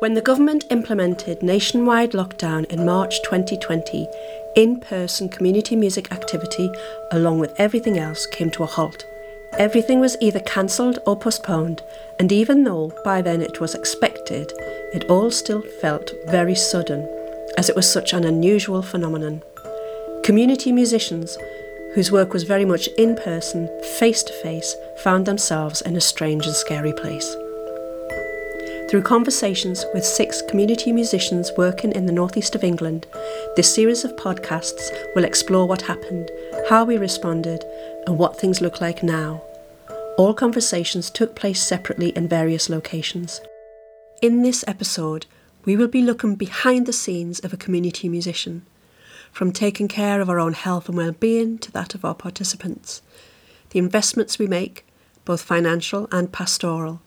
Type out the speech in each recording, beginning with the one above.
When the government implemented nationwide lockdown in March 2020, in person community music activity, along with everything else, came to a halt. Everything was either cancelled or postponed, and even though by then it was expected, it all still felt very sudden, as it was such an unusual phenomenon. Community musicians, whose work was very much in person, face to face, found themselves in a strange and scary place. Through conversations with six community musicians working in the northeast of England, this series of podcasts will explore what happened, how we responded, and what things look like now. All conversations took place separately in various locations. In this episode, we will be looking behind the scenes of a community musician, from taking care of our own health and well-being to that of our participants, the investments we make, both financial and pastoral,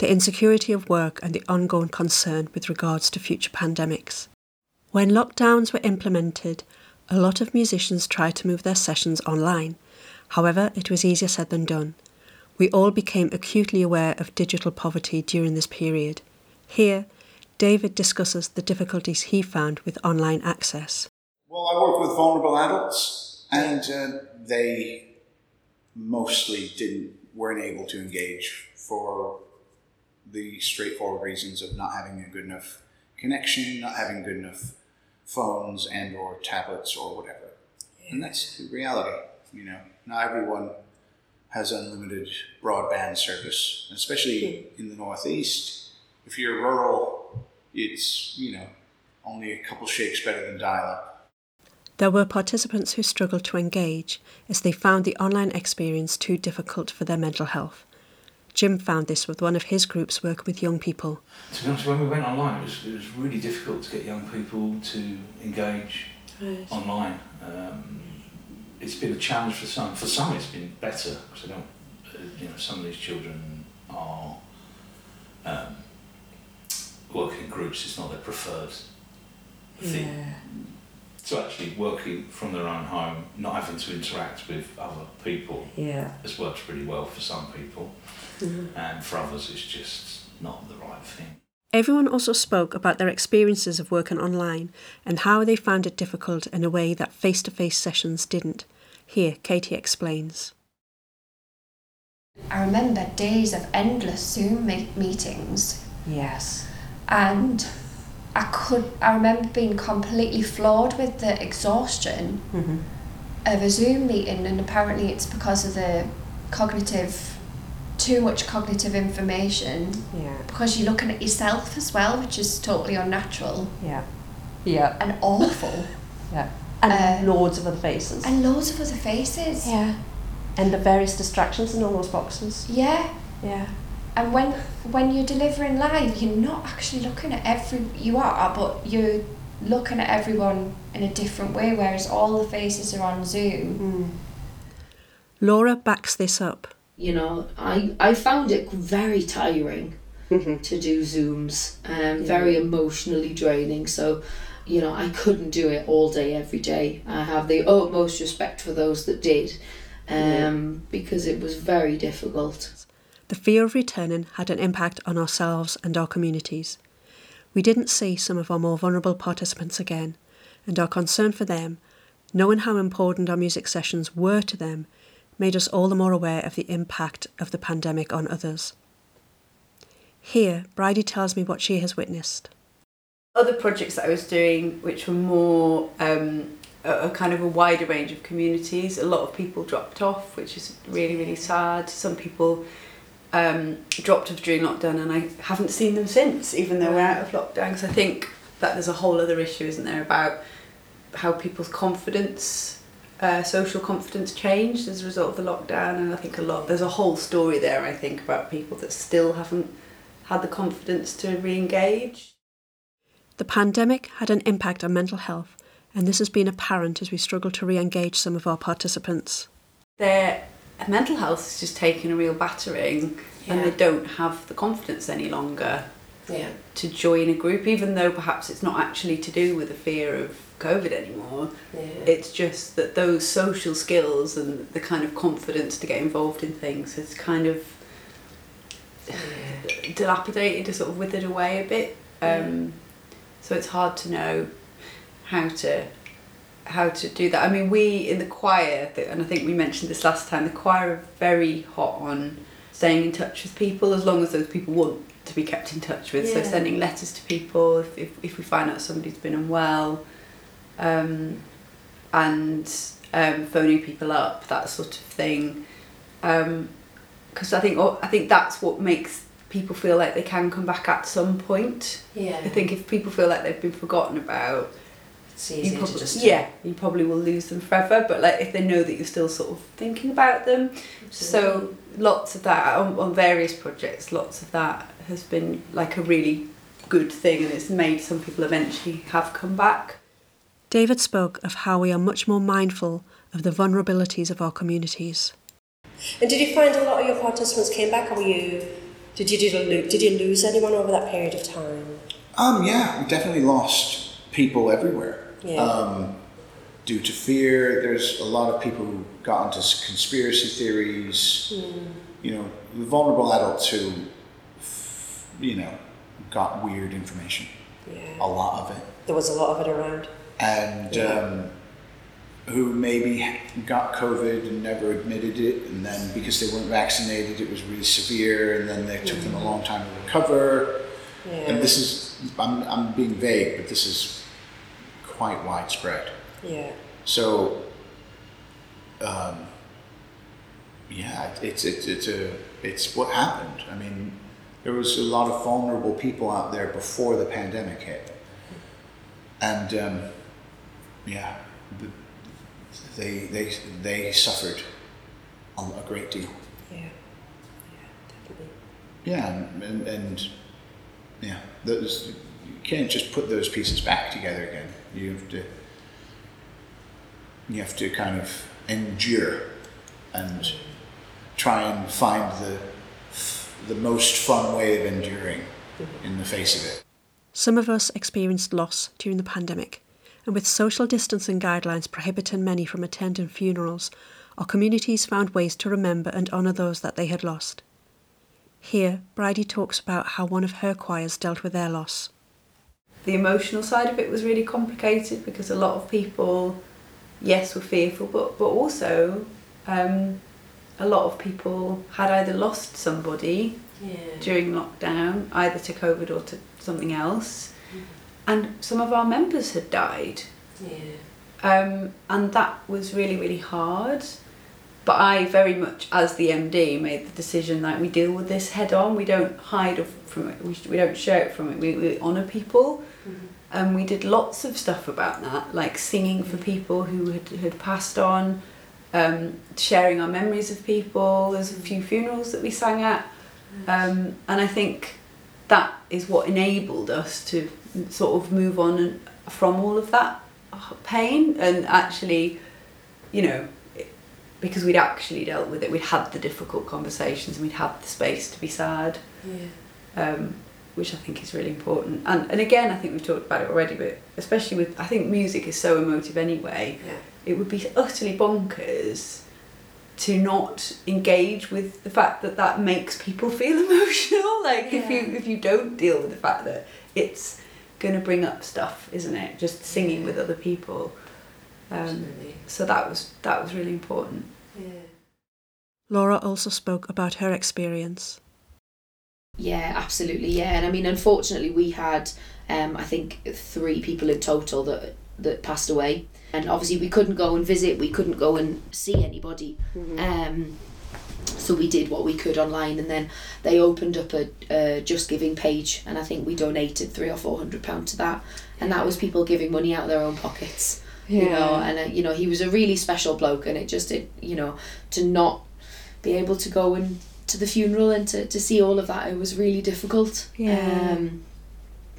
the insecurity of work and the ongoing concern with regards to future pandemics. When lockdowns were implemented, a lot of musicians tried to move their sessions online. However, it was easier said than done. We all became acutely aware of digital poverty during this period. Here, David discusses the difficulties he found with online access. Well, I work with vulnerable adults, and uh, they mostly didn't weren't able to engage for the straightforward reasons of not having a good enough connection, not having good enough phones and or tablets or whatever. And that's the reality. You know, not everyone has unlimited broadband service, especially in the Northeast. If you're rural, it's, you know, only a couple shakes better than dial up. There were participants who struggled to engage as they found the online experience too difficult for their mental health. Jim found this with one of his groups working with young people. To be honest, when we went online, it was, it was really difficult to get young people to engage right. online. Um, it's been a challenge for some. For some, it's been better because I don't. Uh, you know, some of these children are um, working in groups. It's not their preferred thing. Yeah. So actually working from their own home, not having to interact with other people, yeah. has worked really well for some people, mm-hmm. and for others, it's just not the right thing. Everyone also spoke about their experiences of working online and how they found it difficult in a way that face to face sessions didn't. Here, Katie explains. I remember days of endless Zoom meetings. Yes. And I could I remember being completely floored with the exhaustion mm-hmm. of a Zoom meeting and apparently it's because of the cognitive too much cognitive information. Yeah. Because you're looking at yourself as well, which is totally unnatural. Yeah. Yeah. And awful. yeah. And uh, loads of other faces. And loads of other faces. Yeah. And the various distractions in all those boxes. Yeah. Yeah and when when you're delivering live you're not actually looking at every you are but you're looking at everyone in a different way whereas all the faces are on zoom mm. laura backs this up you know i i found it very tiring mm-hmm. to do zooms um, yeah. very emotionally draining so you know i couldn't do it all day every day i have the utmost respect for those that did um, yeah. because it was very difficult the fear of returning had an impact on ourselves and our communities. We didn't see some of our more vulnerable participants again, and our concern for them, knowing how important our music sessions were to them, made us all the more aware of the impact of the pandemic on others. Here, Bridie tells me what she has witnessed. Other projects that I was doing, which were more um, a, a kind of a wider range of communities, a lot of people dropped off, which is really, really sad. Some people um, dropped off during lockdown and I haven't seen them since, even though we're out of lockdown. Because I think that there's a whole other issue, isn't there, about how people's confidence, uh, social confidence changed as a result of the lockdown. And I think a lot, there's a whole story there, I think, about people that still haven't had the confidence to re engage. The pandemic had an impact on mental health, and this has been apparent as we struggle to re engage some of our participants. There mental health is just taking a real battering yeah. and they don't have the confidence any longer yeah. to join a group, even though perhaps it's not actually to do with the fear of COVID anymore. Yeah. It's just that those social skills and the kind of confidence to get involved in things has kind of yeah. dilapidated, sort of withered away a bit Um, so it's hard to know how to how to do that. I mean, we in the choir, and I think we mentioned this last time. The choir are very hot on staying in touch with people as long as those people want to be kept in touch with. So sending letters to people if, if, if we find out somebody's been unwell, um, and um, phoning people up, that sort of thing. Because I think oh, I think that's what makes people feel like they can come back at some point. Yeah. I think if people feel like they've been forgotten about, it's you probably yeah, you probably will lose them forever. But like if they know that you're still sort of thinking about them, so lots of that on, on various projects, lots of that has been like a really good thing, and it's made some people eventually have come back. David spoke of how we are much more mindful of the vulnerabilities of our communities. And did you find a lot of your participants came back, or were you? Did you did you, did you lose anyone over that period of time? Um, yeah, we definitely lost people everywhere. Yeah. Um, due to fear, there's a lot of people who got into conspiracy theories. You know, the vulnerable adults who, you know, got weird information. Yeah. A lot of it. There was a lot of it around. and um, who maybe got COVID and never admitted it, and then because they weren't vaccinated, it was really severe, and then they took them a long time to recover. Yeah. And this is, I'm, I'm being vague, but this is quite widespread. Yeah. So, um, yeah, it's it's it's a it's what happened. I mean, there was a lot of vulnerable people out there before the pandemic hit, and um, yeah, they they they suffered a, a great deal. Yeah. Yeah. Definitely. Yeah, and, and, and yeah, those you can't just put those pieces back together again. You have to you have to kind of endure and try and find the the most fun way of enduring in the face of it. Some of us experienced loss during the pandemic, and with social distancing guidelines prohibiting many from attending funerals, our communities found ways to remember and honour those that they had lost. Here, Bridie talks about how one of her choirs dealt with their loss. The emotional side of it was really complicated because a lot of people, yes, were fearful, but but also um, a lot of people had either lost somebody during lockdown, either to COVID or to something else, and some of our members had died, um, and that was really really hard. But I very much, as the MD, made the decision that we deal with this head on. We don't hide from it. We, we don't shout from it. We, we honour people. And we did lots of stuff about that, like singing for people who had, had passed on, um, sharing our memories of people. There's a few funerals that we sang at. Um, and I think that is what enabled us to sort of move on and, from all of that pain. And actually, you know, because we'd actually dealt with it, we'd had the difficult conversations and we'd had the space to be sad. Um, which I think is really important. And and again, I think we've talked about it already, but especially with I think music is so emotive anyway. Yeah. It would be utterly bonkers to not engage with the fact that that makes people feel emotional. Like if you if you don't deal with the fact that it's going to bring up stuff, isn't it? Just singing with other people. Um, so that was that was really important. Yeah. Laura also spoke about her experience. Yeah, absolutely. Yeah, and I mean, unfortunately, we had, um, I think, three people in total that that passed away, and obviously we couldn't go and visit. We couldn't go and see anybody. Um, so we did what we could online, and then they opened up a, a Just Giving page, and I think we donated three or four hundred pound to that, and that was people giving money out of their own pockets. You know, and uh, you know he was a really special bloke, and it just it you know to not be able to go and to the funeral and to, to see all of that it was really difficult Yeah. um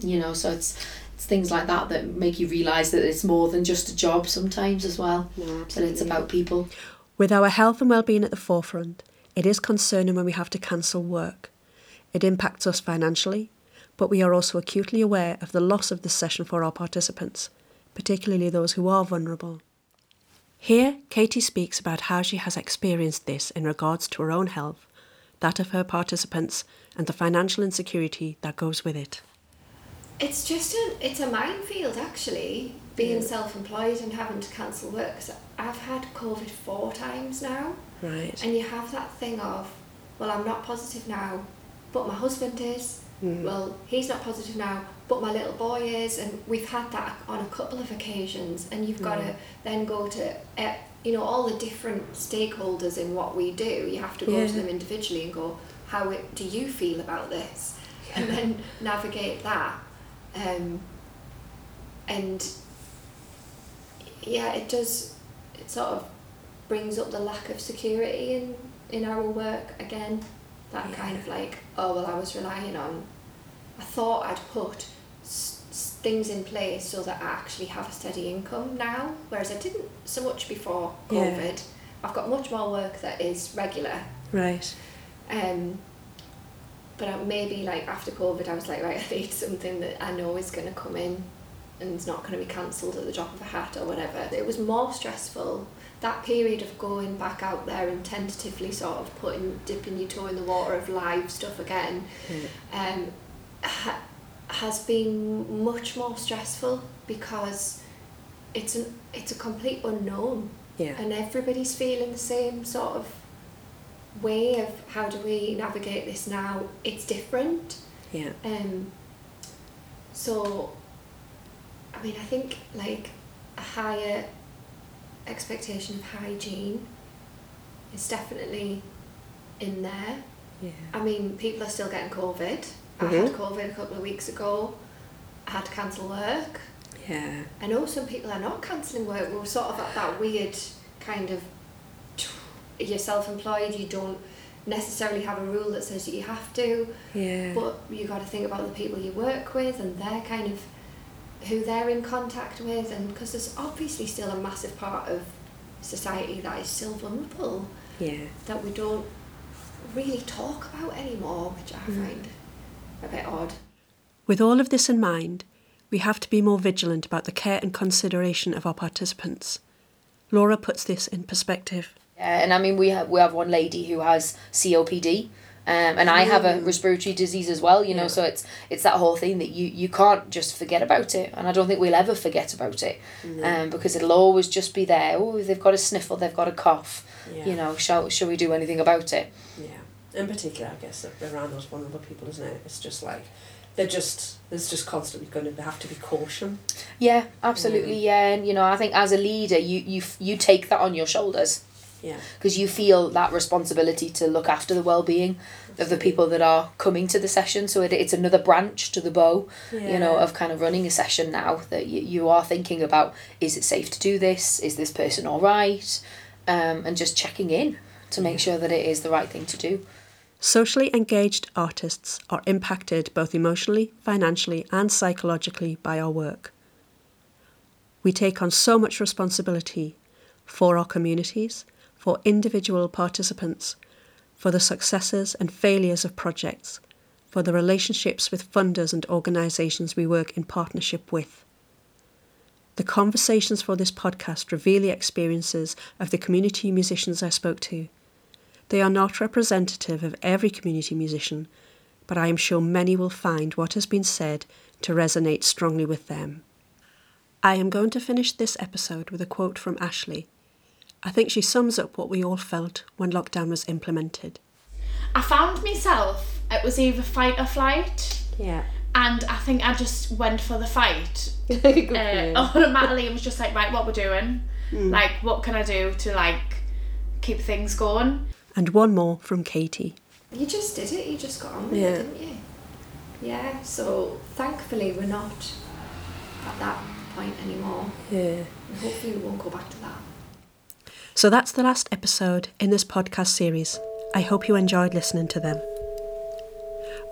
you know so it's it's things like that that make you realize that it's more than just a job sometimes as well No, that it's about people With our health and well-being at the forefront, it is concerning when we have to cancel work. It impacts us financially, but we are also acutely aware of the loss of this session for our participants, particularly those who are vulnerable. Here, Katie speaks about how she has experienced this in regards to her own health, that of her participants, and the financial insecurity that goes with it. it's just a it's a minefield actually being self-employed and having to cancel work 'cause I've had COVID four times now Right. and you have that thing of well I'm not positive now but my husband is Mm. well he's not positive now but my little boy is and we've had that on a couple of occasions and you've got to then go to uh, you know all the different stakeholders in what we do you have to go Yeah. to them individually and go how it, do you feel about this? And then navigate that um, and yeah it does it sort of brings up the lack of security in in our work again. That kind of like oh well I was relying on I thought I'd put things in place so that I actually have a steady income now whereas I didn't so much before Yeah. COVID I've got much more work that is regular Right. um, but I, maybe like after COVID, I was like, right, I need something that I know is going to come in and it's not going to be cancelled at the drop of a hat or whatever. It was more stressful. That period of going back out there and tentatively sort of putting, dipping your toe in the water of live stuff again, um, has been much more stressful because it's an it's a complete unknown Yeah. and everybody's feeling the same sort of way of how do we navigate this now it's different Yeah. um so i mean i think like a higher expectation of hygiene is definitely in there Yeah. i mean people are still getting covid i Mhm. had covid a couple of weeks ago i had to cancel work Yeah. I know some people are not cancelling work. We're sort of at that weird kind of you're self-employed. You don't necessarily have a rule that says that you have to, Yeah. but you got to think about the people you work with and their kind of who they're in contact with, and because there's obviously still a massive part of society that is still vulnerable yeah. that we don't really talk about anymore, which I find a bit odd. With all of this in mind, we have to be more vigilant about the care and consideration of our participants. Laura puts this in perspective. Yeah, and I mean we have we have one lady who has COPD, um, and I have a respiratory disease as well. You know, Yeah. so it's it's that whole thing that you you can't just forget about it, and I don't think we'll ever forget about it, um, because it'll always just be there. Oh, they've got a sniffle, they've got a cough. Yeah. You know, shall shall we do anything about it? Yeah. In particular, I guess around those vulnerable people, isn't it? It's just like they're just there's just constantly going to have to be caution. Yeah, absolutely. Yeah, and you know, I think as a leader, you you you take that on your shoulders. Yeah. because you feel that responsibility to look after the well-being of the people that are coming to the session so it, it's another branch to the bow yeah. you know of kind of running a session now that you, you are thinking about is it safe to do this is this person all right um, and just checking in to make sure that it is the right thing to do Socially engaged artists are impacted both emotionally, financially, and psychologically by our work. We take on so much responsibility for our communities, for individual participants, for the successes and failures of projects, for the relationships with funders and organisations we work in partnership with. The conversations for this podcast reveal the experiences of the community musicians I spoke to. They are not representative of every community musician, but I am sure many will find what has been said to resonate strongly with them. I am going to finish this episode with a quote from Ashley. I think she sums up what we all felt when lockdown was implemented. I found myself, it was either fight or flight, Yeah. and I think I just went for the fight. uh, automatically, it was just like, right, what we're doing. Like, what can I do to, like, keep things going? And one more from Katie. You just did it. You just got on with Yeah. it, didn't you? Yeah. So thankfully, we're not at that point anymore. Yeah. And hopefully, we won't go back to that. So that's the last episode in this podcast series. I hope you enjoyed listening to them.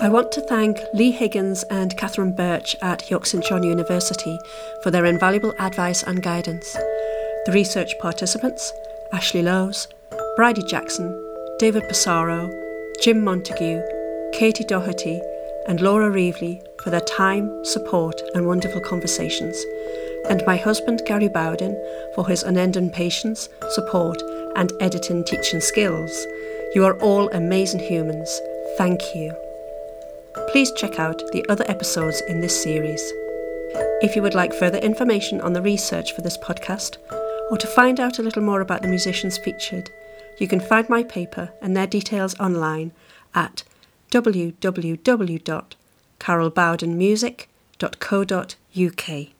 I want to thank Lee Higgins and Catherine Birch at York St John University for their invaluable advice and guidance. The research participants Ashley Lowes, Bridie Jackson, David Passaro, Jim Montague, Katie Doherty, and Laura Reevely for their time, support, and wonderful conversations, and my husband Gary Bowden for his unending patience, support, and editing teaching skills. You are all amazing humans. Thank you. Please check out the other episodes in this series. If you would like further information on the research for this podcast, or to find out a little more about the musicians featured, you can find my paper and their details online at www.carolbowdenmusic.co.uk.